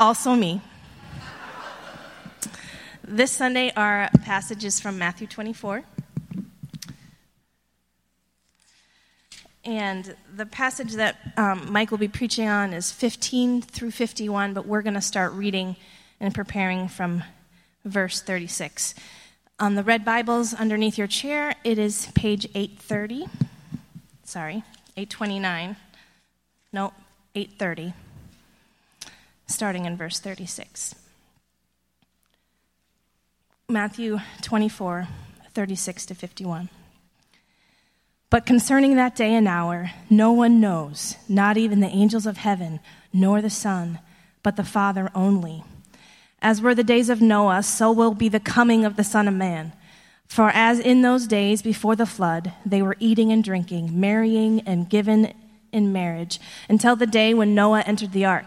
also me. This Sunday, our passage is from Matthew 24. And the passage that um, Mike will be preaching on is 15 through 51, but we're going to start reading and preparing from verse 36. On the red Bibles underneath your chair, it is page 830. Sorry, 829. No, 830. Starting in verse 36. Matthew 24, 36 to 51. But concerning that day and hour, no one knows, not even the angels of heaven, nor the Son, but the Father only. As were the days of Noah, so will be the coming of the Son of Man. For as in those days before the flood, they were eating and drinking, marrying and given in marriage, until the day when Noah entered the ark.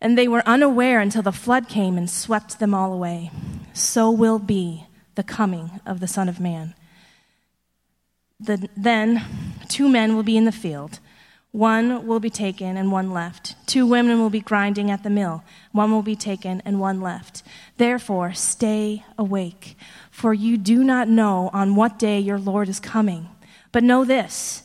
And they were unaware until the flood came and swept them all away. So will be the coming of the Son of Man. The, then two men will be in the field. One will be taken and one left. Two women will be grinding at the mill. One will be taken and one left. Therefore, stay awake, for you do not know on what day your Lord is coming. But know this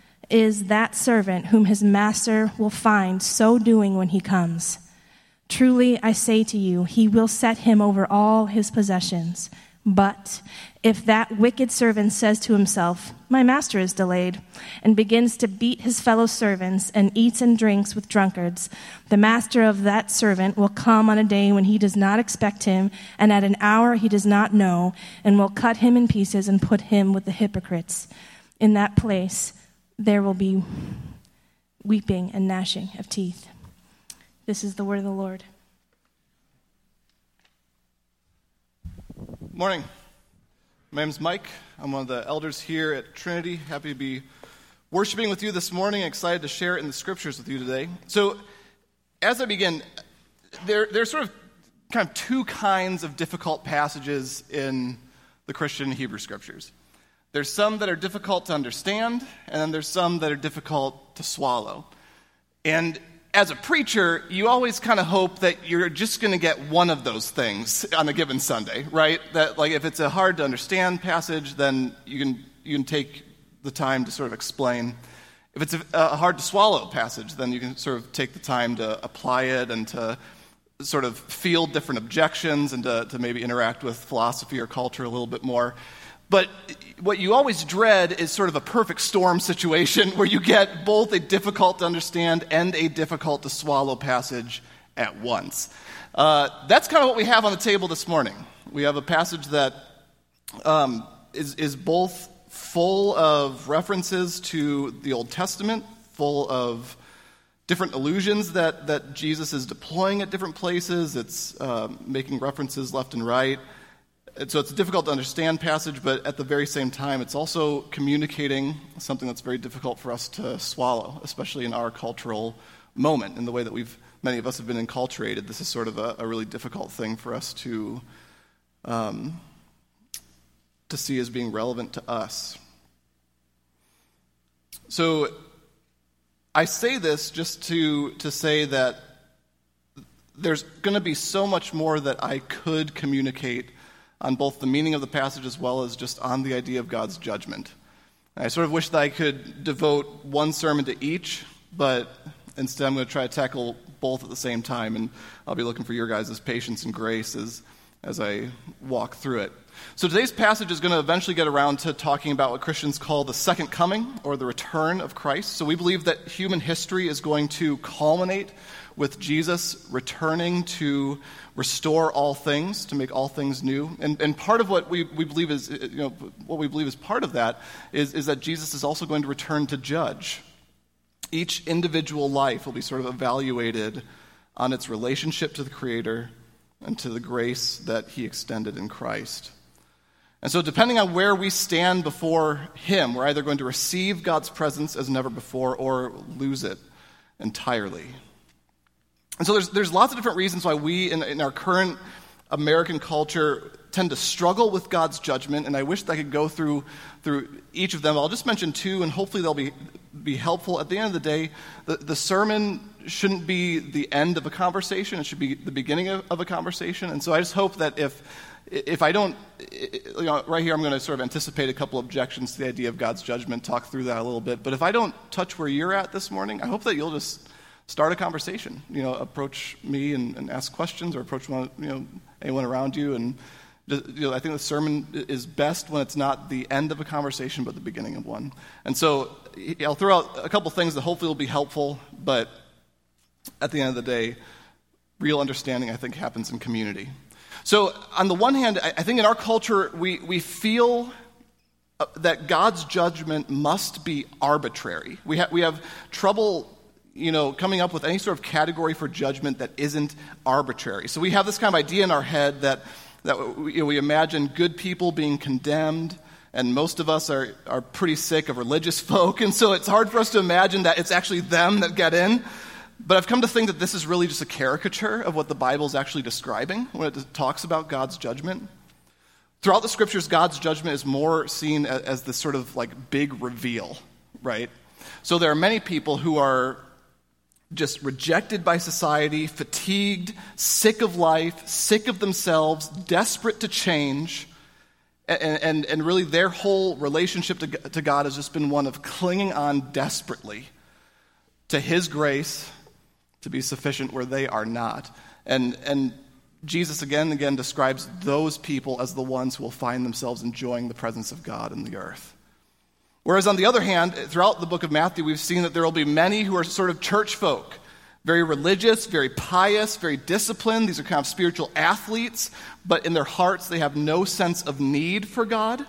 is that servant whom his master will find so doing when he comes. Truly, I say to you, he will set him over all his possessions. But if that wicked servant says to himself, My master is delayed, and begins to beat his fellow servants and eats and drinks with drunkards, the master of that servant will come on a day when he does not expect him, and at an hour he does not know, and will cut him in pieces and put him with the hypocrites. In that place there will be weeping and gnashing of teeth. This is the word of the Lord. Morning. My name is Mike. I'm one of the elders here at Trinity. Happy to be worshiping with you this morning. Excited to share it in the scriptures with you today. So, as I begin, there, there's sort of kind of two kinds of difficult passages in the Christian Hebrew scriptures. There's some that are difficult to understand, and then there's some that are difficult to swallow. And as a preacher, you always kind of hope that you're just going to get one of those things on a given Sunday, right? That like if it's a hard to understand passage, then you can you can take the time to sort of explain. If it's a, a hard to swallow passage, then you can sort of take the time to apply it and to sort of field different objections and to, to maybe interact with philosophy or culture a little bit more. But what you always dread is sort of a perfect storm situation where you get both a difficult to understand and a difficult to swallow passage at once. Uh, that's kind of what we have on the table this morning. We have a passage that um, is is both full of references to the Old Testament, full of different allusions that, that Jesus is deploying at different places. It's uh, making references left and right so it's a difficult to understand passage, but at the very same time, it's also communicating something that's very difficult for us to swallow, especially in our cultural moment, in the way that we've many of us have been enculturated. This is sort of a, a really difficult thing for us to um, to see as being relevant to us. So I say this just to to say that there's going to be so much more that I could communicate on both the meaning of the passage as well as just on the idea of God's judgment. I sort of wish that I could devote one sermon to each, but instead I'm going to try to tackle both at the same time, and I'll be looking for your guys' patience and grace as, as I walk through it. So today's passage is going to eventually get around to talking about what Christians call the second coming or the return of Christ. So we believe that human history is going to culminate with Jesus returning to restore all things, to make all things new. And, and part of what we, we believe is, you know, what we believe is part of that is, is that Jesus is also going to return to judge. Each individual life will be sort of evaluated on its relationship to the Creator and to the grace that he extended in Christ. And so, depending on where we stand before him, we're either going to receive God's presence as never before or lose it entirely. And so, there's, there's lots of different reasons why we, in, in our current American culture, tend to struggle with God's judgment, and I wish that I could go through, through each of them. I'll just mention two, and hopefully they'll be, be helpful. At the end of the day, the, the sermon shouldn't be the end of a conversation, it should be the beginning of, of a conversation. And so I just hope that if, if I don't, you know, right here I'm going to sort of anticipate a couple objections to the idea of God's judgment, talk through that a little bit. But if I don't touch where you're at this morning, I hope that you'll just start a conversation. You know, approach me and, and ask questions, or approach one, you know, anyone around you, and you know, I think the sermon is best when it's not the end of a conversation, but the beginning of one. And so I'll throw out a couple things that hopefully will be helpful, but at the end of the day, real understanding, I think, happens in community. So, on the one hand, I think in our culture, we, we feel uh, that God's judgment must be arbitrary. We, ha- we have trouble you know, coming up with any sort of category for judgment that isn't arbitrary. So we have this kind of idea in our head that that we, you know, we imagine good people being condemned, and most of us are, are pretty sick of religious folk, and so it's hard for us to imagine that it's actually them that get in. But I've come to think that this is really just a caricature of what the Bible is actually describing when it talks about God's judgment. Throughout the scriptures, God's judgment is more seen as, as this sort of like big reveal, right? So there are many people who are just rejected by society, fatigued, sick of life, sick of themselves, desperate to change. And, and, and really, their whole relationship to, to God has just been one of clinging on desperately to His grace to be sufficient where they are not. And, and Jesus again and again describes those people as the ones who will find themselves enjoying the presence of God in the earth. Whereas, on the other hand, throughout the book of Matthew, we've seen that there will be many who are sort of church folk, very religious, very pious, very disciplined. These are kind of spiritual athletes, but in their hearts, they have no sense of need for God.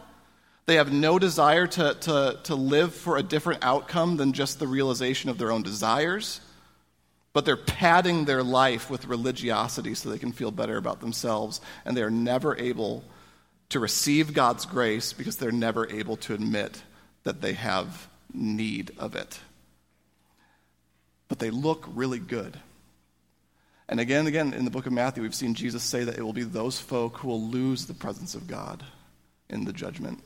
They have no desire to, to, to live for a different outcome than just the realization of their own desires. But they're padding their life with religiosity so they can feel better about themselves, and they are never able to receive God's grace because they're never able to admit that they have need of it. But they look really good. And again and again in the book of Matthew, we've seen Jesus say that it will be those folk who will lose the presence of God in the judgment.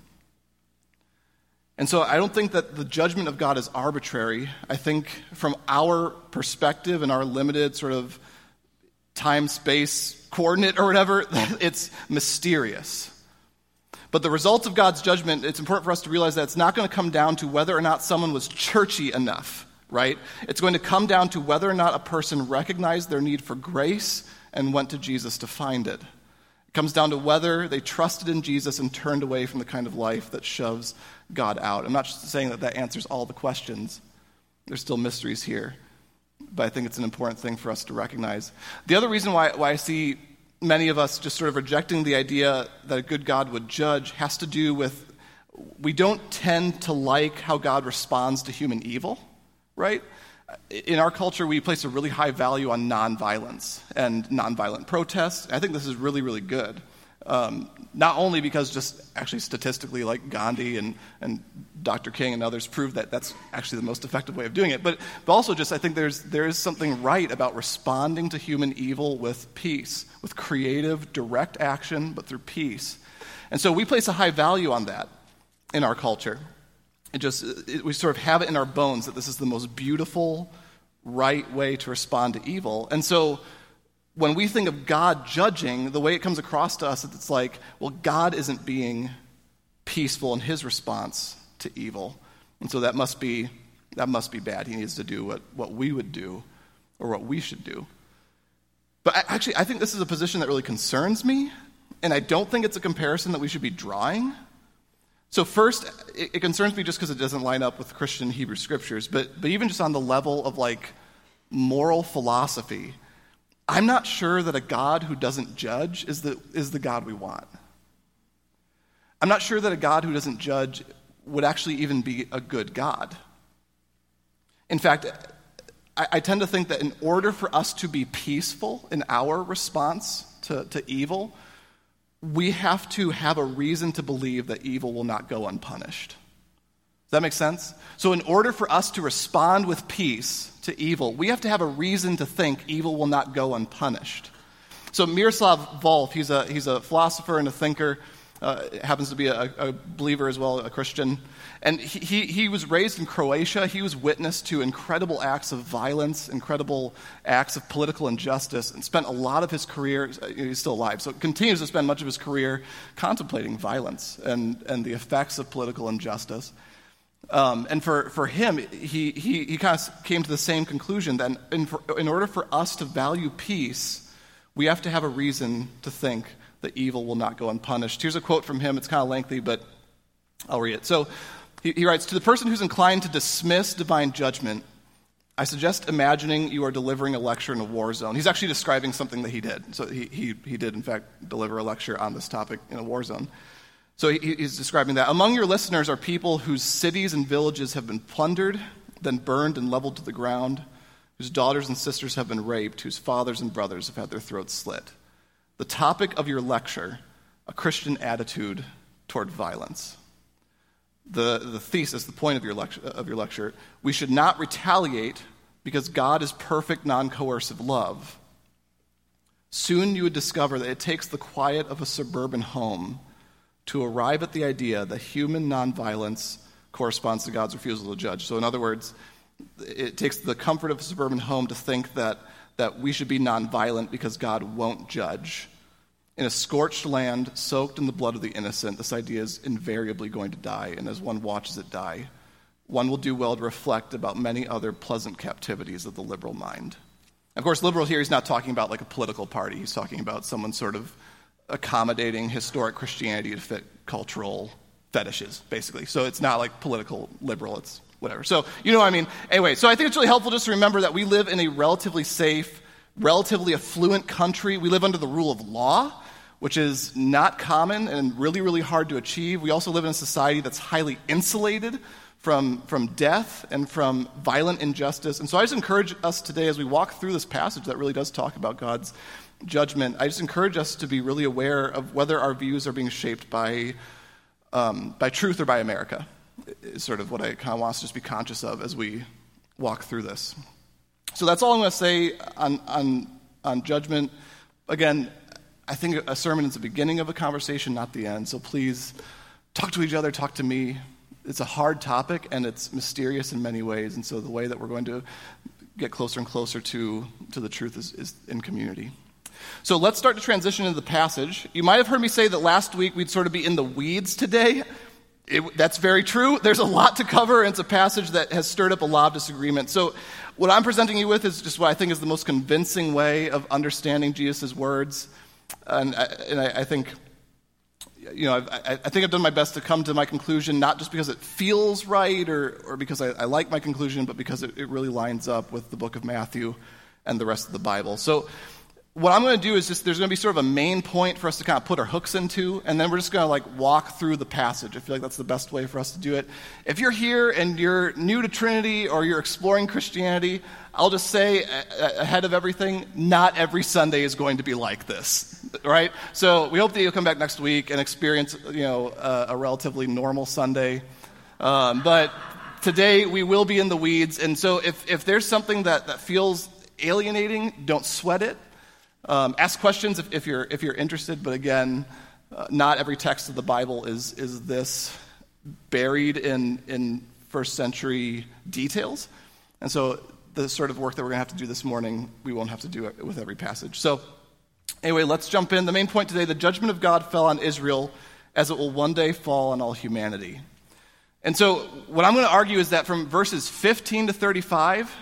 And so I don't think that the judgment of God is arbitrary. I think from our perspective and our limited sort of time space coordinate or whatever, it's mysterious. But the result of God's judgment, it's important for us to realize that it's not going to come down to whether or not someone was churchy enough, right? It's going to come down to whether or not a person recognized their need for grace and went to Jesus to find it. It comes down to whether they trusted in Jesus and turned away from the kind of life that shoves God out. I'm not saying that that answers all the questions, there's still mysteries here. But I think it's an important thing for us to recognize. The other reason why, why I see many of us just sort of rejecting the idea that a good God would judge has to do with we don't tend to like how God responds to human evil, right? In our culture, we place a really high value on nonviolence and nonviolent protests. I think this is really, really good. Um, not only because just actually statistically, like Gandhi and, and Dr. King and others proved that that's actually the most effective way of doing it, but, but also just I think there's, there is something right about responding to human evil with peace, with creative, direct action, but through peace. And so we place a high value on that in our culture. It just, it, we sort of have it in our bones that this is the most beautiful, right way to respond to evil. And so when we think of God judging, the way it comes across to us, it's like, well, God isn't being peaceful in his response to evil. And so that must be, that must be bad. He needs to do what, what we would do or what we should do. But I, actually, I think this is a position that really concerns me, and I don't think it's a comparison that we should be drawing. So, first, it, it concerns me just because it doesn't line up with Christian Hebrew scriptures, but, but even just on the level of like moral philosophy I'm not sure that a God who doesn't judge is the, is the God we want. I'm not sure that a God who doesn't judge would actually even be a good God. In fact, I, I tend to think that in order for us to be peaceful in our response to, to evil, we have to have a reason to believe that evil will not go unpunished. Does that make sense? So, in order for us to respond with peace to evil, we have to have a reason to think evil will not go unpunished. So, Miroslav Volf, he's a, he's a philosopher and a thinker, uh, happens to be a, a, believer as well, a Christian. And he, he, he was raised in Croatia. He was witness to incredible acts of violence, incredible acts of political injustice, and spent a lot of his career, he's still alive, so continues to spend much of his career contemplating violence and, and the effects of political injustice. Um, and for, for him, he, he, he kind of came to the same conclusion that in, for, in order for us to value peace, we have to have a reason to think that evil will not go unpunished. Here's a quote from him. It's kind of lengthy, but I'll read it. So he, he writes To the person who's inclined to dismiss divine judgment, I suggest imagining you are delivering a lecture in a war zone. He's actually describing something that he did. So he, he, he did, in fact, deliver a lecture on this topic in a war zone. So he's describing that. Among your listeners are people whose cities and villages have been plundered, then burned and leveled to the ground, whose daughters and sisters have been raped, whose fathers and brothers have had their throats slit. The topic of your lecture, a Christian attitude toward violence. The, the thesis, the point of your, lecture, of your lecture, we should not retaliate because God is perfect, non coercive love. Soon you would discover that it takes the quiet of a suburban home to arrive at the idea that human nonviolence corresponds to God's refusal to judge. So, in other words, it takes the comfort of a suburban home to think that, that we should be nonviolent because God won't judge. In a scorched land, soaked in the blood of the innocent, this idea is invariably going to die, and as one watches it die, one will do well to reflect about many other pleasant captivities of the liberal mind. Of course, liberal here, he's not talking about like a political party. He's talking about someone sort of accommodating historic Christianity to fit cultural fetishes, basically. So it's not like political liberal, it's whatever. So, you know what I mean? Anyway, so I think it's really helpful just to remember that we live in a relatively safe, relatively affluent country. We live under the rule of law, which is not common and really, really hard to achieve. We also live in a society that's highly insulated from, from death and from violent injustice. And so I just encourage us today as we walk through this passage that really does talk about God's judgment, I just encourage us to be really aware of whether our views are being shaped by, um, by truth or by America, is sort of what I kind of want us to just be conscious of as we walk through this. So that's all I'm going to say on, on, on judgment. Again, I think a sermon is the beginning of a conversation, not the end. So please talk to each other, talk to me. It's a hard topic and it's mysterious in many ways. And so the way that we're going to get closer and closer to, to the truth is, is in community. So let's start to transition into the passage. You might have heard me say that last week we'd sort of be in the weeds today. It, that's very true. There's a lot to cover, and it's a passage that has stirred up a lot of disagreement. So, what I'm presenting you with is just what I think is the most convincing way of understanding Jesus' words. And I, and I, I think, you know, I, I, think I've done my best to come to my conclusion, not just because it feels right or, or because I, like my conclusion, but because it, it really lines up with the book of Matthew and the rest of the Bible. So, what I'm going to do is just there's going to be sort of a main point for us to kind of put our hooks into, and then we're just going to like walk through the passage. I feel like that's the best way for us to do it. If you're here and you're new to Trinity or you're exploring Christianity, I'll just say ahead of everything, not every Sunday is going to be like this, right? So we hope that you'll come back next week and experience, you know, a, a relatively normal Sunday. Um, but today we will be in the weeds, and so if, if there's something that, that feels alienating, don't sweat it. Um, ask questions if, if, you're, if you're interested, but again, uh, not every text of the Bible is, is this buried in, in first century details. And so, the sort of work that we're going to have to do this morning, we won't have to do it with every passage. So, anyway, let's jump in. The main point today the judgment of God fell on Israel as it will one day fall on all humanity. And so, what I'm going to argue is that from verses 15 to 35,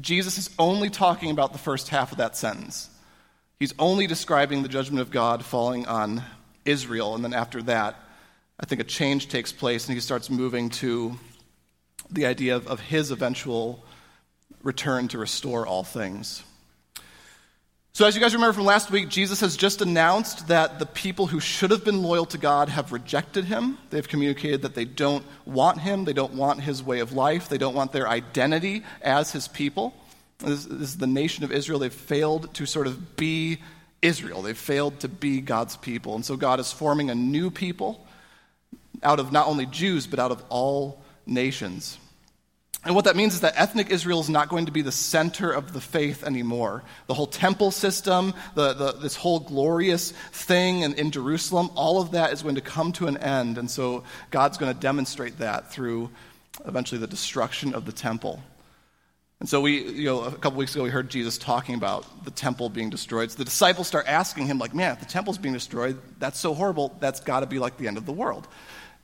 Jesus is only talking about the first half of that sentence. He's only describing the judgment of God falling on Israel. And then after that, I think a change takes place and he starts moving to the idea of, of his eventual return to restore all things. So, as you guys remember from last week, Jesus has just announced that the people who should have been loyal to God have rejected him. They've communicated that they don't want him, they don't want his way of life, they don't want their identity as his people. This, this is the nation of Israel. They've failed to sort of be Israel. They've failed to be God's people. And so God is forming a new people out of not only Jews, but out of all nations. And what that means is that ethnic Israel is not going to be the center of the faith anymore. The whole temple system, the, the, this whole glorious thing in, in Jerusalem, all of that is going to come to an end. And so God's going to demonstrate that through eventually the destruction of the temple. And so we, you know, a couple weeks ago we heard Jesus talking about the temple being destroyed. So the disciples start asking him, like, man, if the temple's being destroyed, that's so horrible, that's got to be like the end of the world.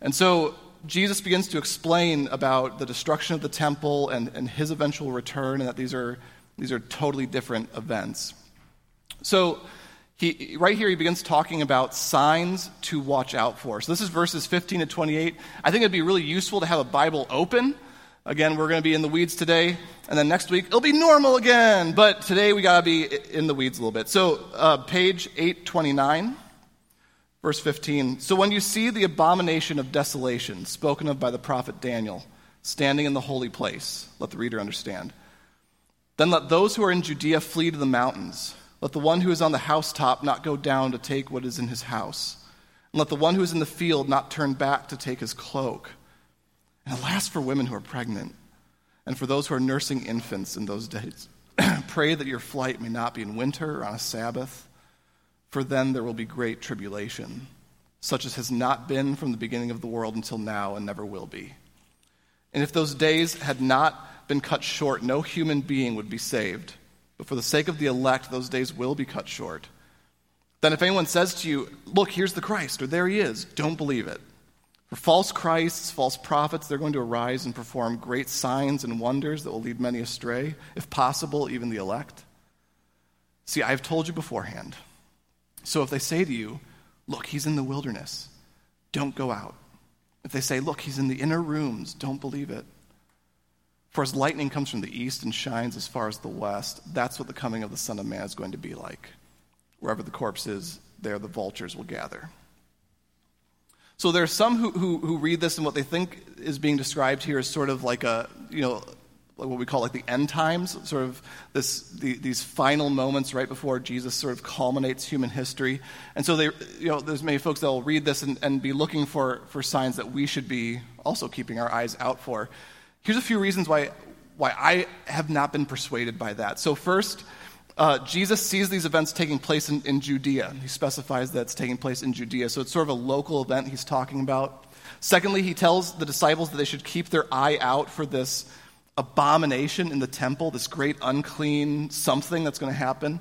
And so Jesus begins to explain about the destruction of the temple and, and his eventual return, and that these are, these are totally different events. So, he, right here, he begins talking about signs to watch out for. So, this is verses 15 to 28. I think it'd be really useful to have a Bible open. Again, we're going to be in the weeds today, and then next week it'll be normal again. But today we got to be in the weeds a little bit. So, uh, page 829. Verse 15 So when you see the abomination of desolation spoken of by the prophet Daniel standing in the holy place, let the reader understand. Then let those who are in Judea flee to the mountains. Let the one who is on the housetop not go down to take what is in his house. And let the one who is in the field not turn back to take his cloak. And alas for women who are pregnant, and for those who are nursing infants in those days. Pray that your flight may not be in winter or on a Sabbath for then there will be great tribulation, such as has not been from the beginning of the world until now and never will be. And if those days had not been cut short, no human being would be saved. But for the sake of the elect, those days will be cut short. Then if anyone says to you, Look, here's the Christ, or there he is, don't believe it. For false Christs, false prophets, they're going to arise and perform great signs and wonders that will lead many astray, if possible, even the elect. See, I have told you beforehand. So if they say to you, Look, he's in the wilderness, don't go out. If they say, Look, he's in the inner rooms, don't believe it. For as lightning comes from the east and shines as far as the west, that's what the coming of the Son of Man is going to be like. Wherever the corpse is, there the vultures will gather. So there are some who, who, who, read this and what they think is being described here is sort of like a, you know, like what we call like the end times, sort of this, the, these final moments right before Jesus sort of culminates human history. And so they, you know, there's many folks that will read this and, and be looking for, for signs that we should be also keeping our eyes out for. Here's a few reasons why, why I have not been persuaded by that. So first, uh, Jesus sees these events taking place in, in Judea. He specifies that it's taking place in Judea. So it's sort of a local event he's talking about. Secondly, he tells the disciples that they should keep their eye out for this abomination in the temple, this great unclean something that's going to happen.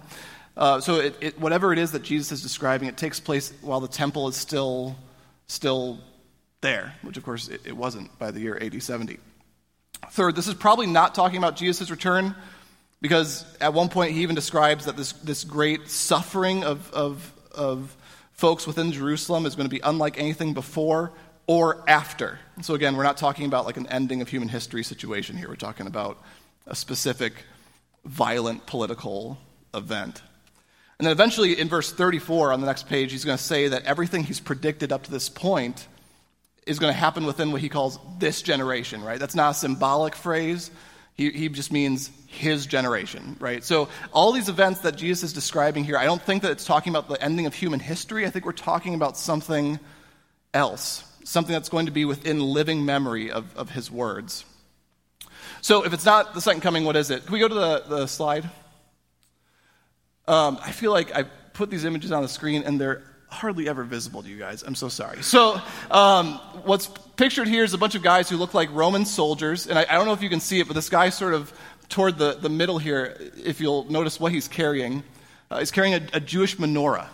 Uh, so, it, it, whatever it is that Jesus is describing, it takes place while the temple is still, still there, which of course it, it wasn't by the year AD 70. Third, this is probably not talking about Jesus' return because at one point he even describes that this, this great suffering of, of, of folks within Jerusalem is going to be unlike anything before or after. So, again, we're not talking about like an ending of human history situation here. We're talking about a specific violent political event. And then eventually, in verse 34 on the next page, he's going to say that everything he's predicted up to this point is going to happen within what he calls this generation, right? That's not a symbolic phrase. He, he just means his generation, right? So, all these events that Jesus is describing here, I don't think that it's talking about the ending of human history. I think we're talking about something else something that's going to be within living memory of, of his words. So, if it's not the second coming, what is it? Can we go to the, the slide? Um, I feel like I put these images on the screen and they're hardly ever visible to you guys. I'm so sorry. So, um, what's pictured here is a bunch of guys who look like Roman soldiers. And I, I, don't know if you can see it, but this guy sort of toward the, the middle here, if you'll notice what he's carrying, uh, he's carrying a, a Jewish menorah.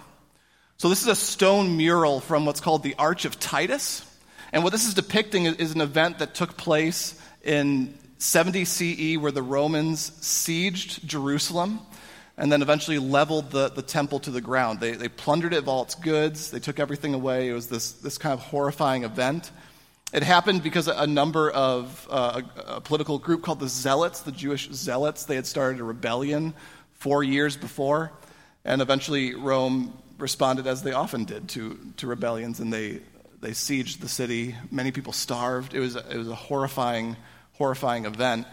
So, this is a stone mural from what's called the Arch of Titus. And what this is depicting is an event that took place in 70 CE where the Romans sieged Jerusalem and then eventually leveled the, the temple to the ground. They, they plundered it of all its goods, they took everything away. It was this, this kind of horrifying event. It happened because a number of uh, a, a political group called the Zealots, the Jewish Zealots, they had started a rebellion four years before. And eventually, Rome responded as they often did to, to rebellions, and they, they sieged the city. Many people starved. It was, it was a horrifying, horrifying event.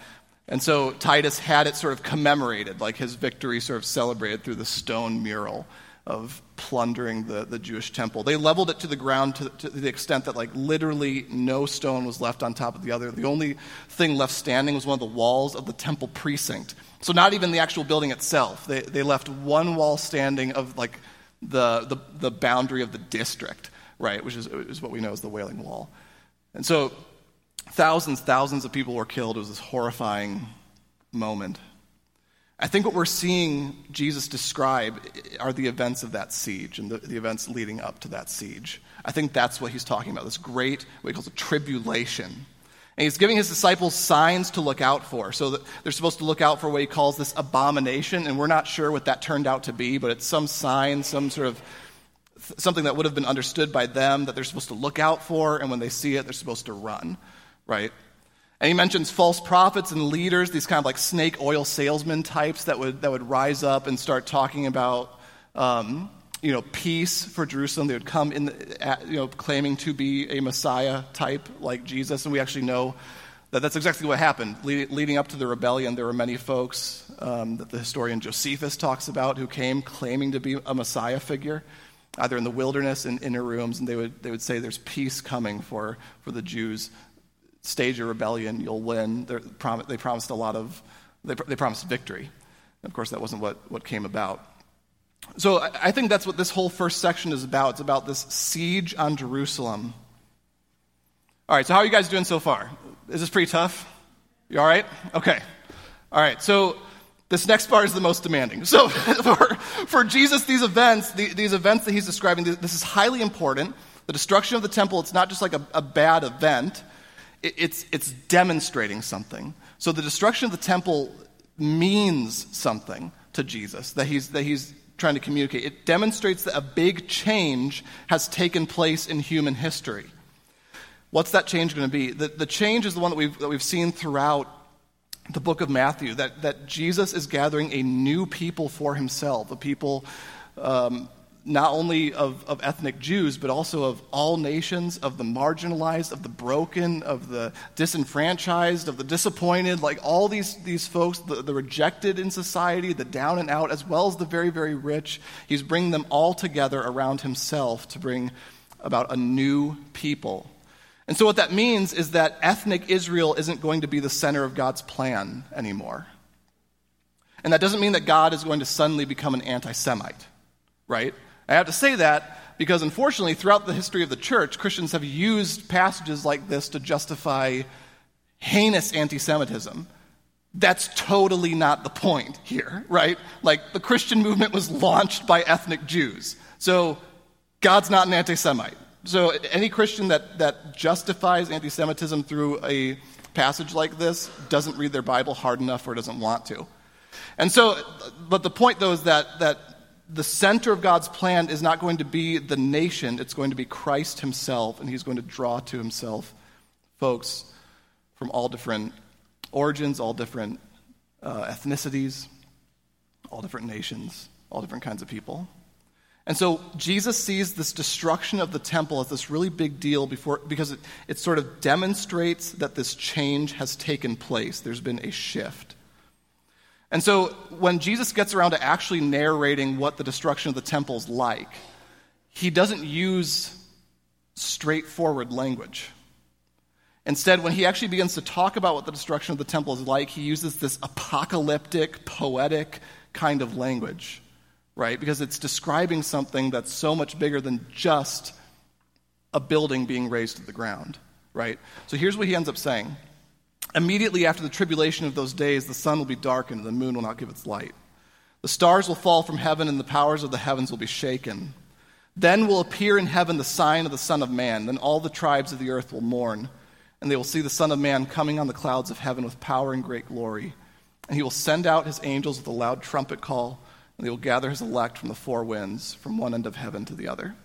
And so Titus had it sort of commemorated, like his victory sort of celebrated through the stone mural of plundering the, the Jewish temple. They leveled it to the ground to, to, the extent that, like, literally no stone was left on top of the other. The only thing left standing was one of the walls of the temple precinct. So, not even the actual building itself. They, they left one wall standing of, like, the, the, the boundary of the district, right, which is, is what we know as the Wailing Wall. And so, thousands, thousands of people were killed. It was this horrifying moment. I think what we're seeing Jesus describe are the events of that siege and the, the, events leading up to that siege. I think that's what he's talking about this great, what he calls a tribulation. And he's giving his disciples signs to look out for. So they're supposed to look out for what he calls this abomination, and we're not sure what that turned out to be, but it's some sign, some sort of something that would have been understood by them that they're supposed to look out for, and when they see it, they're supposed to run, right? And he mentions false prophets and leaders, these kind of like snake oil salesman types that would, that would rise up and start talking about, um, you know, peace for Jerusalem. They would come in, the, you know, claiming to be a Messiah type like Jesus. And we actually know that that's exactly what happened. Le- leading up to the rebellion, there were many folks um, that the historian Josephus talks about who came claiming to be a Messiah figure, either in the wilderness in inner rooms, and they would, they would say there's peace coming for, for the Jews stage a rebellion, you'll win. They promised a lot of, they, they promised victory. Of course, that wasn't what, what came about. So I think that's what this whole first section is about. It's about this siege on Jerusalem. All right, so how are you guys doing so far? Is this pretty tough? You all right? Okay. All right, so this next part is the most demanding. So for, for Jesus, these events, the, these events that he's describing, this is highly important. The destruction of the temple, it's not just like a, a bad event it's, it's demonstrating something. So the destruction of the temple means something to Jesus that he's, that he's trying to communicate. It demonstrates that a big change has taken place in human history. What's that change going to be? The, the change is the one that we've, that we've seen throughout the book of Matthew that, that Jesus is gathering a new people for himself, a people um, not only of, of ethnic Jews, but also of all nations, of the marginalized, of the broken, of the disenfranchised, of the disappointed, like all these, these folks, the, the rejected in society, the down and out, as well as the very, very rich. He's bringing them all together around himself to bring about a new people. And so, what that means is that ethnic Israel isn't going to be the center of God's plan anymore. And that doesn't mean that God is going to suddenly become an anti Semite, right? I have to say that because unfortunately, throughout the history of the church, Christians have used passages like this to justify heinous anti Semitism. That's totally not the point here, right? Like, the Christian movement was launched by ethnic Jews. So, God's not an anti Semite. So, any Christian that, that justifies anti Semitism through a passage like this doesn't read their Bible hard enough or doesn't want to. And so, but the point though is that, that the center of God's plan is not going to be the nation, it's going to be Christ himself, and he's going to draw to himself folks from all different origins, all different uh, ethnicities, all different nations, all different kinds of people. And so Jesus sees this destruction of the temple as this really big deal before, because it, it sort of demonstrates that this change has taken place. There's been a shift. And so when Jesus gets around to actually narrating what the destruction of the temple is like, he doesn't use straightforward language. Instead, when he actually begins to talk about what the destruction of the temple is like, he uses this apocalyptic, poetic kind of language, right? Because it's describing something that's so much bigger than just a building being razed to the ground, right? So here's what he ends up saying Immediately after the tribulation of those days, the sun will be darkened and the moon will not give its light. The stars will fall from heaven and the powers of the heavens will be shaken. Then will appear in heaven the sign of the Son of Man. Then all the tribes of the earth will mourn, and they will see the Son of Man coming on the clouds of heaven with power and great glory. And he will send out his angels with a loud trumpet call, and they will gather his elect from the four winds, from one end of heaven to the other.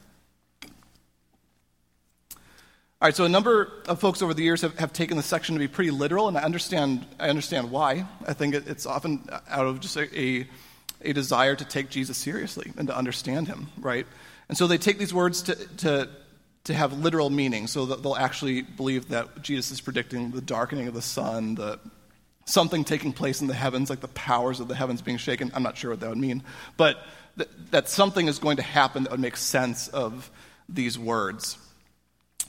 All right, so a number of folks over the years have, have taken this section to be pretty literal, and I understand, I understand why. I think it, it's often out of just a, a, a, desire to take Jesus seriously and to understand him, right? And so they take these words to, to, to have literal meaning, so that they'll actually believe that Jesus is predicting the darkening of the sun, the something taking place in the heavens, like the powers of the heavens being shaken. I'm not sure what that would mean, but that, that something is going to happen that would make sense of these words.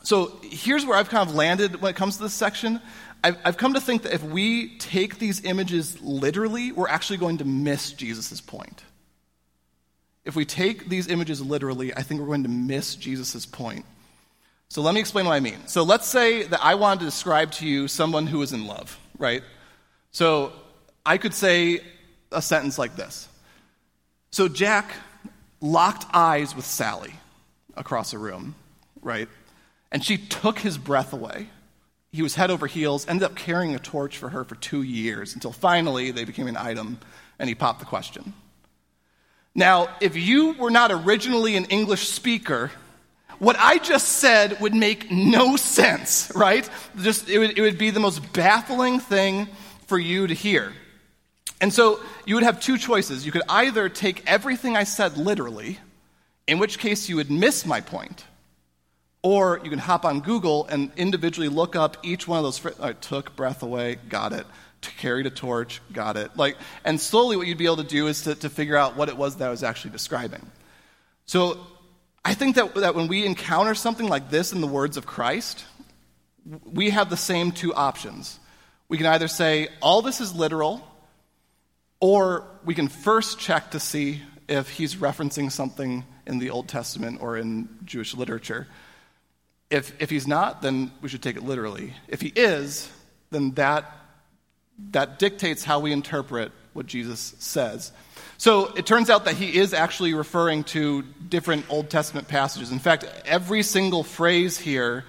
So here's where I've kind of landed when it comes to this section. I've, I've come to think that if we take these images literally, we're actually going to miss Jesus' point. If we take these images literally, I think we're going to miss Jesus' point. So let me explain what I mean. So let's say that I wanted to describe to you someone who is in love, right? So I could say a sentence like this. So Jack locked eyes with Sally across a room, right? And she took his breath away. He was head over heels, ended up carrying a torch for her for two years until finally they became an item and he popped the question. Now, if you were not originally an English speaker, what I just said would make no sense, right? Just, it, would, it would be the most baffling thing for you to hear. And so you would have two choices. You could either take everything I said literally, in which case you would miss my point, or you can hop on Google and individually look up each one of those. Fr- I took breath away, got it carried a torch, got it. Like, and slowly what you'd be able to do is to, to figure out what it was that I was actually describing. So I think that, that when we encounter something like this in the words of Christ, we have the same two options. We can either say, all this is literal, or we can first check to see if he's referencing something in the Old Testament or in Jewish literature. If, if he's not, then we should take it literally. If he is, then that that dictates how we interpret what Jesus says. So it turns out that he is actually referring to different Old Testament passages. In fact, every single phrase here,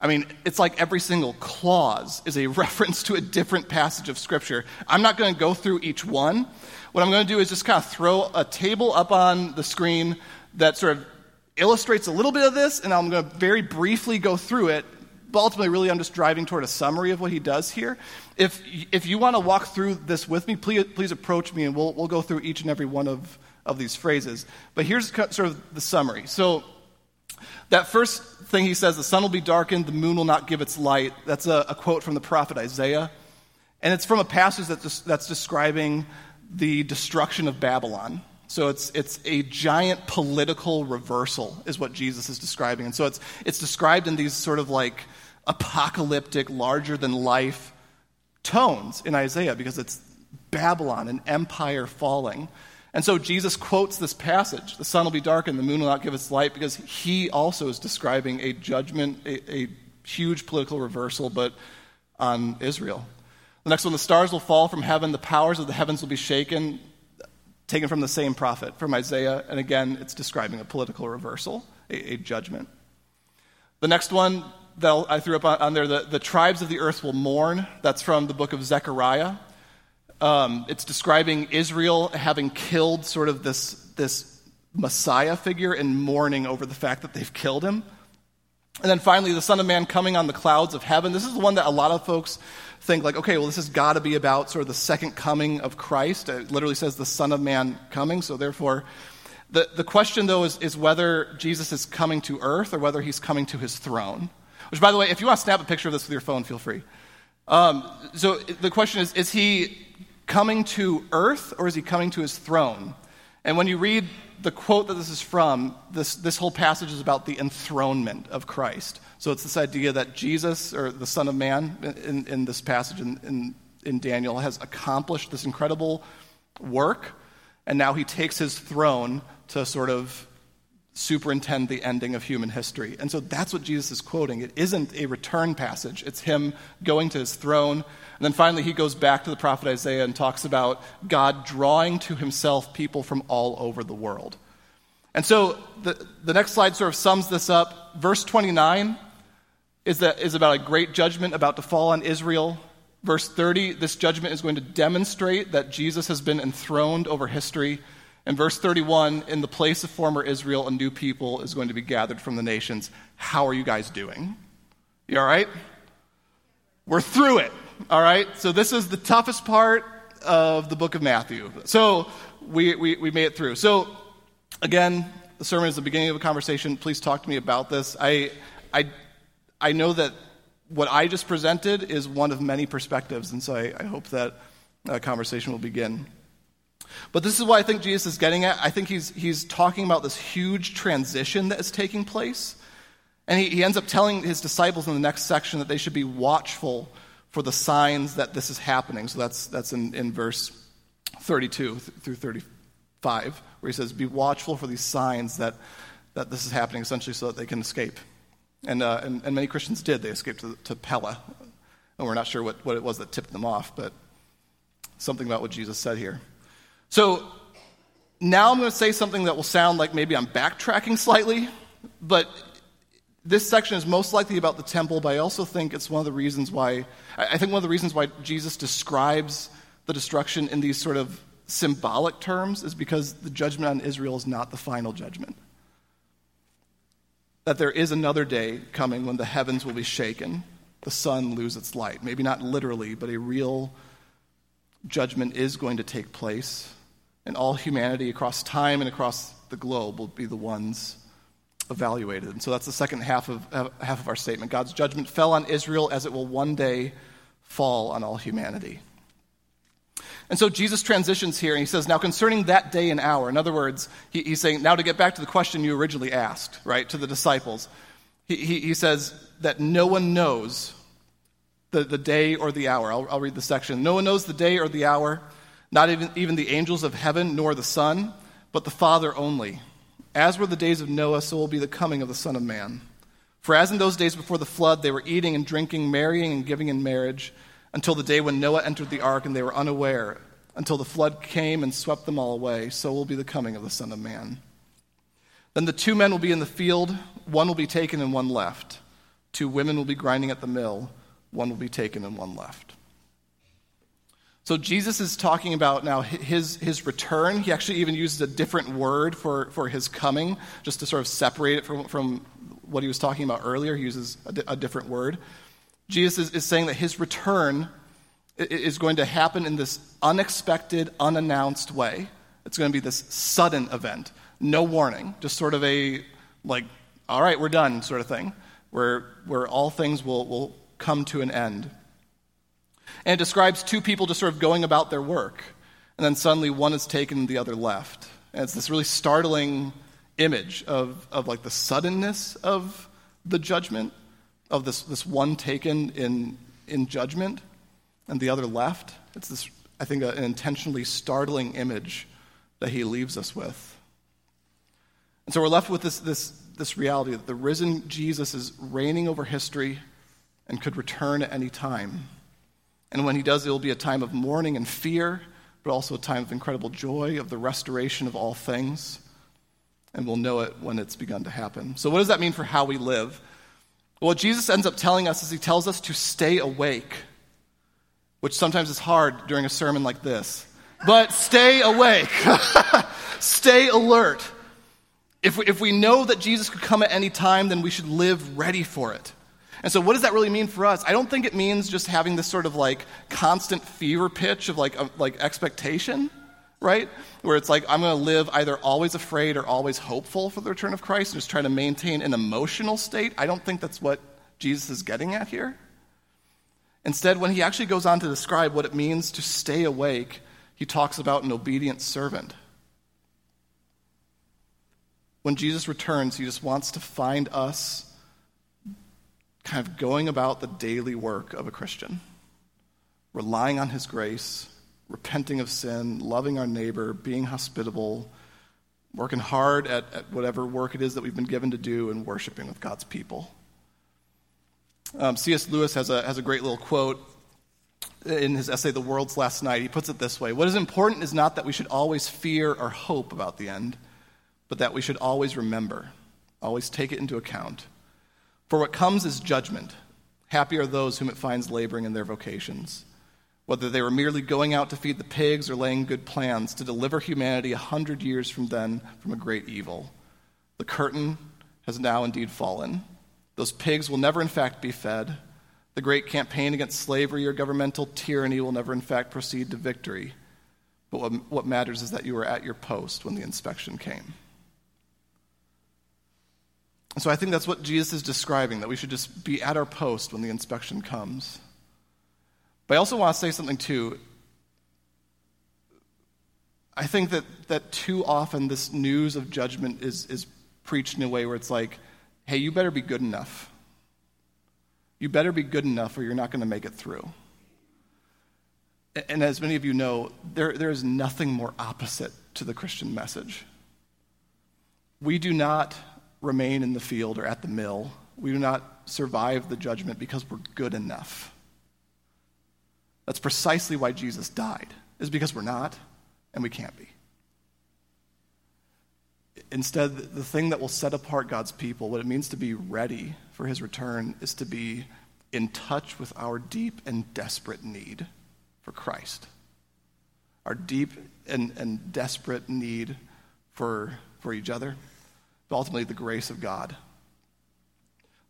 I mean, it's like every single clause is a reference to a different passage of Scripture. I'm not going to go through each one. What I'm going to do is just kind of throw a table up on the screen that sort of illustrates a little bit of this, and I'm going to very briefly go through it but ultimately, really, I'm just driving toward a summary of what he does here. If, if you want to walk through this with me, please, please approach me and we'll, we'll go through each and every one of, of these phrases. But here's sort of the summary. So, that first thing he says, the sun will be darkened, the moon will not give its light, that's a, a quote from the prophet Isaiah. And it's from a passage that's, that's describing the destruction of Babylon. So it's, it's a giant political reversal, is what Jesus is describing. And so it's, it's described in these sort of like apocalyptic, larger than life tones in Isaiah because it's Babylon, an empire falling. And so Jesus quotes this passage the sun will be darkened, the moon will not give its light, because he also is describing a judgment, a, a huge political reversal, but on Israel. The next one the stars will fall from heaven, the powers of the heavens will be shaken taken from the same prophet, from Isaiah, and again, it's describing a political reversal, a, a judgment. The next one that I threw up on, on there, the, the, tribes of the earth will mourn. That's from the book of Zechariah. Um, it's describing Israel having killed sort of this, this Messiah figure and mourning over the fact that they've killed him. And then finally, the Son of Man coming on the clouds of heaven. This is the one that a lot of folks think like, okay, well, this has got to be about sort of the second coming of Christ. It literally says the Son of Man coming, so therefore, the, the question though is, is whether Jesus is coming to earth or whether he's coming to his throne. Which, by the way, if you want to snap a picture of this with your phone, feel free. Um, so the question is, is he coming to earth or is he coming to his throne? And when you read the quote that this is from, this, this whole passage is about the enthronement of Christ. So it's this idea that Jesus, or the Son of Man in, in this passage in, in, in Daniel, has accomplished this incredible work, and now he takes his throne to sort of superintend the ending of human history. And so that's what Jesus is quoting. It isn't a return passage, it's him going to his throne. And then finally, he goes back to the prophet Isaiah and talks about God drawing to himself people from all over the world. And so the, the next slide sort of sums this up. Verse 29 is, that, is about a great judgment about to fall on Israel. Verse 30, this judgment is going to demonstrate that Jesus has been enthroned over history. And verse 31, in the place of former Israel, a new people is going to be gathered from the nations. How are you guys doing? You all right? We're through it. All right? So, this is the toughest part of the book of Matthew. So, we, we, we made it through. So, again, the sermon is the beginning of a conversation. Please talk to me about this. I, I I know that what I just presented is one of many perspectives, and so I, I hope that a conversation will begin. But this is what I think Jesus is getting at. I think he's, he's talking about this huge transition that is taking place. And he, he ends up telling his disciples in the next section that they should be watchful for the signs that this is happening. So that's, that's in, in verse 32 through 35, where he says, Be watchful for these signs that, that this is happening, essentially, so that they can escape. And, uh, and, and, many Christians did. They escaped to, to Pella. And we're not sure what, what it was that tipped them off, but something about what Jesus said here. So now I'm going to say something that will sound like maybe I'm backtracking slightly, but this section is most likely about the temple, but I also think it's one of the reasons why, I think one of the reasons why Jesus describes the destruction in these sort of symbolic terms is because the judgment on Israel is not the final judgment. That there is another day coming when the heavens will be shaken, the sun lose its light. Maybe not literally, but a real judgment is going to take place, and all humanity across time and across the globe will be the ones evaluated. And so that's the second half of, uh, half of our statement. God's judgment fell on Israel as it will one day fall on all humanity. And so Jesus transitions here and he says, Now concerning that day and hour, in other words, he, he's saying, now to get back to the question you originally asked, right, to the disciples, he, he, he says that no one knows the, the day or the hour. I'll, I'll read the section. No one knows the day or the hour, not even, even the angels of heaven, nor the Son, but the Father only. As were the days of Noah, so will be the coming of the Son of Man. For as in those days before the flood, they were eating and drinking, marrying and giving in marriage, until the day when Noah entered the ark and they were unaware, until the flood came and swept them all away, so will be the coming of the Son of Man. Then the two men will be in the field, one will be taken and one left. Two women will be grinding at the mill, one will be taken and one left. So Jesus is talking about now his, his return. He actually even uses a different word for, for his coming, just to sort of separate it from, from what he was talking about earlier. He uses a, a different word. Jesus is, is saying that his return is going to happen in this unexpected, unannounced way. It's going to be this sudden event, no warning, just sort of a, like, all right, we're done sort of thing, where, where all things will, will come to an end. And it describes two people just sort of going about their work. And then suddenly one is taken and the other left. And it's this really startling image of, of like the suddenness of the judgment, of this, this one taken in, in judgment and the other left. It's this, I think, an intentionally startling image that he leaves us with. And so we're left with this, this, this reality that the risen Jesus is reigning over history and could return at any time. And when he does, it will be a time of mourning and fear, but also a time of incredible joy, of the restoration of all things. And we'll know it when it's begun to happen. So, what does that mean for how we live? Well, what Jesus ends up telling us is he tells us to stay awake, which sometimes is hard during a sermon like this. But stay awake, stay alert. If we, if we know that Jesus could come at any time, then we should live ready for it. And so, what does that really mean for us? I don't think it means just having this sort of like constant fever pitch of like, like expectation, right? Where it's like, I'm going to live either always afraid or always hopeful for the return of Christ and just try to maintain an emotional state. I don't think that's what Jesus is getting at here. Instead, when he actually goes on to describe what it means to stay awake, he talks about an obedient servant. When Jesus returns, he just wants to find us kind of going about the daily work of a Christian, relying on his grace, repenting of sin, loving our neighbor, being hospitable, working hard at, at whatever work it is that we've been given to do, and worshiping with God's people. Um, C.S. Lewis has a, has a great little quote in his essay, The World's Last Night. He puts it this way What is important is not that we should always fear or hope about the end, but that we should always remember, always take it into account for what comes is judgment. Happy are those whom it finds laboring in their vocations. Whether they were merely going out to feed the pigs or laying good plans to deliver humanity a hundred years from then from a great evil. The curtain has now indeed fallen. Those pigs will never, in fact, be fed. The great campaign against slavery or governmental tyranny will never, in fact, proceed to victory. But what, matters is that you were at your post when the inspection came. So I think that's what Jesus is describing, that we should just be at our post when the inspection comes. But I also want to say something too. I think that, that too often this news of judgment is, is preached in a way where it's like, hey, you better be good enough. You better be good enough or you're not going to make it through. And as many of you know, there, there is nothing more opposite to the Christian message. We do not remain in the field or at the mill. We do not survive the judgment because we're good enough. That's precisely why Jesus died, is because we're not and we can't be. Instead, the thing that will set apart God's people, what it means to be ready for his return, is to be in touch with our deep and desperate need for Christ. Our deep and, and desperate need for, for each other, but ultimately the grace of God.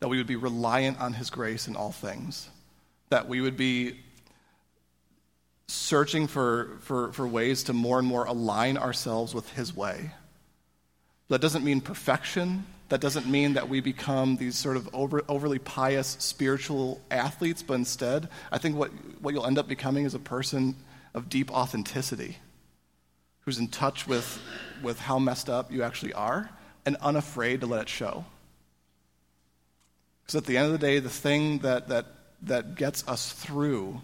That we would be reliant on his grace in all things. That we would be searching for, for, for ways to more and more align ourselves with His way. That doesn't mean perfection. That doesn't mean that we become these sort of over, overly pious spiritual athletes, but instead, I think what, what you'll end up becoming is a person of deep authenticity who's in touch with, with how messed up you actually are and unafraid to let it show. Because at the end of the day, the thing that, that, that gets us through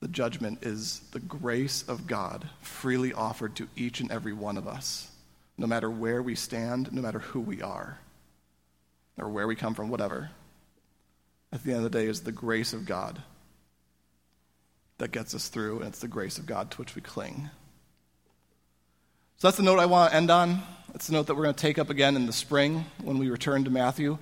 the judgment is the grace of God freely offered to each and every one of us, no matter where we stand, no matter who we are, or where we come from, whatever. At the end of the day, is the grace of God that gets us through, and it's the grace of God to which we cling. So that's the note I want to end on. It's the note that we're going to take up again in the spring when we return to Matthew.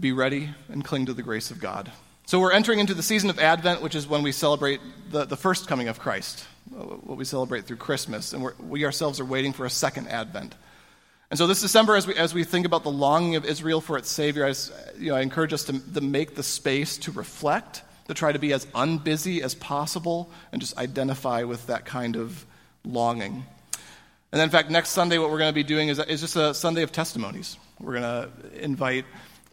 Be ready and cling to the grace of God. So we're entering into the season of Advent, which is when we celebrate the, the first coming of Christ, what we celebrate through Christmas. And we ourselves are waiting for a second Advent. And so this December, as we, as we think about the longing of Israel for its Savior, I, you know, I encourage us to, to make the space to reflect, to try to be as unbusy as possible, and just identify with that kind of longing. And then, in fact, next Sunday, what we're going to be doing is, is just a Sunday of testimonies. We're going to invite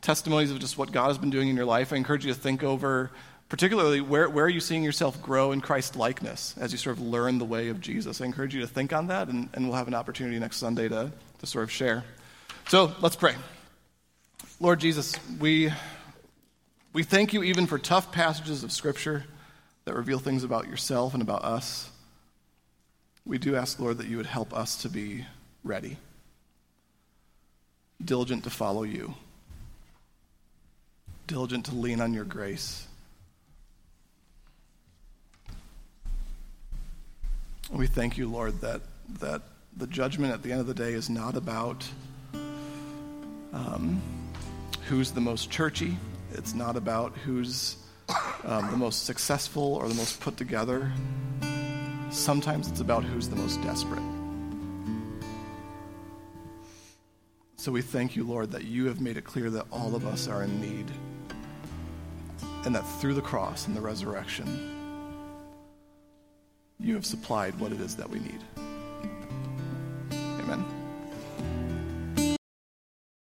testimonies of just what God has been doing in your life. I encourage you to think over, particularly, where, where are you seeing yourself grow in Christ likeness as you sort of learn the way of Jesus? I encourage you to think on that, and, and we'll have an opportunity next Sunday to, to sort of share. So let's pray. Lord Jesus, we, we thank you even for tough passages of Scripture that reveal things about yourself and about us. We do ask, Lord, that you would help us to be ready, diligent to follow you diligent to lean on your grace. We thank you, Lord, that, that the judgment at the end of the day is not about um, who's the most churchy. It's not about who's um, the most successful or the most put together. Sometimes it's about who's the most desperate. So we thank you, Lord, that you have made it clear that all of us are in need and that through the cross and the resurrection, you have supplied what it is that we need.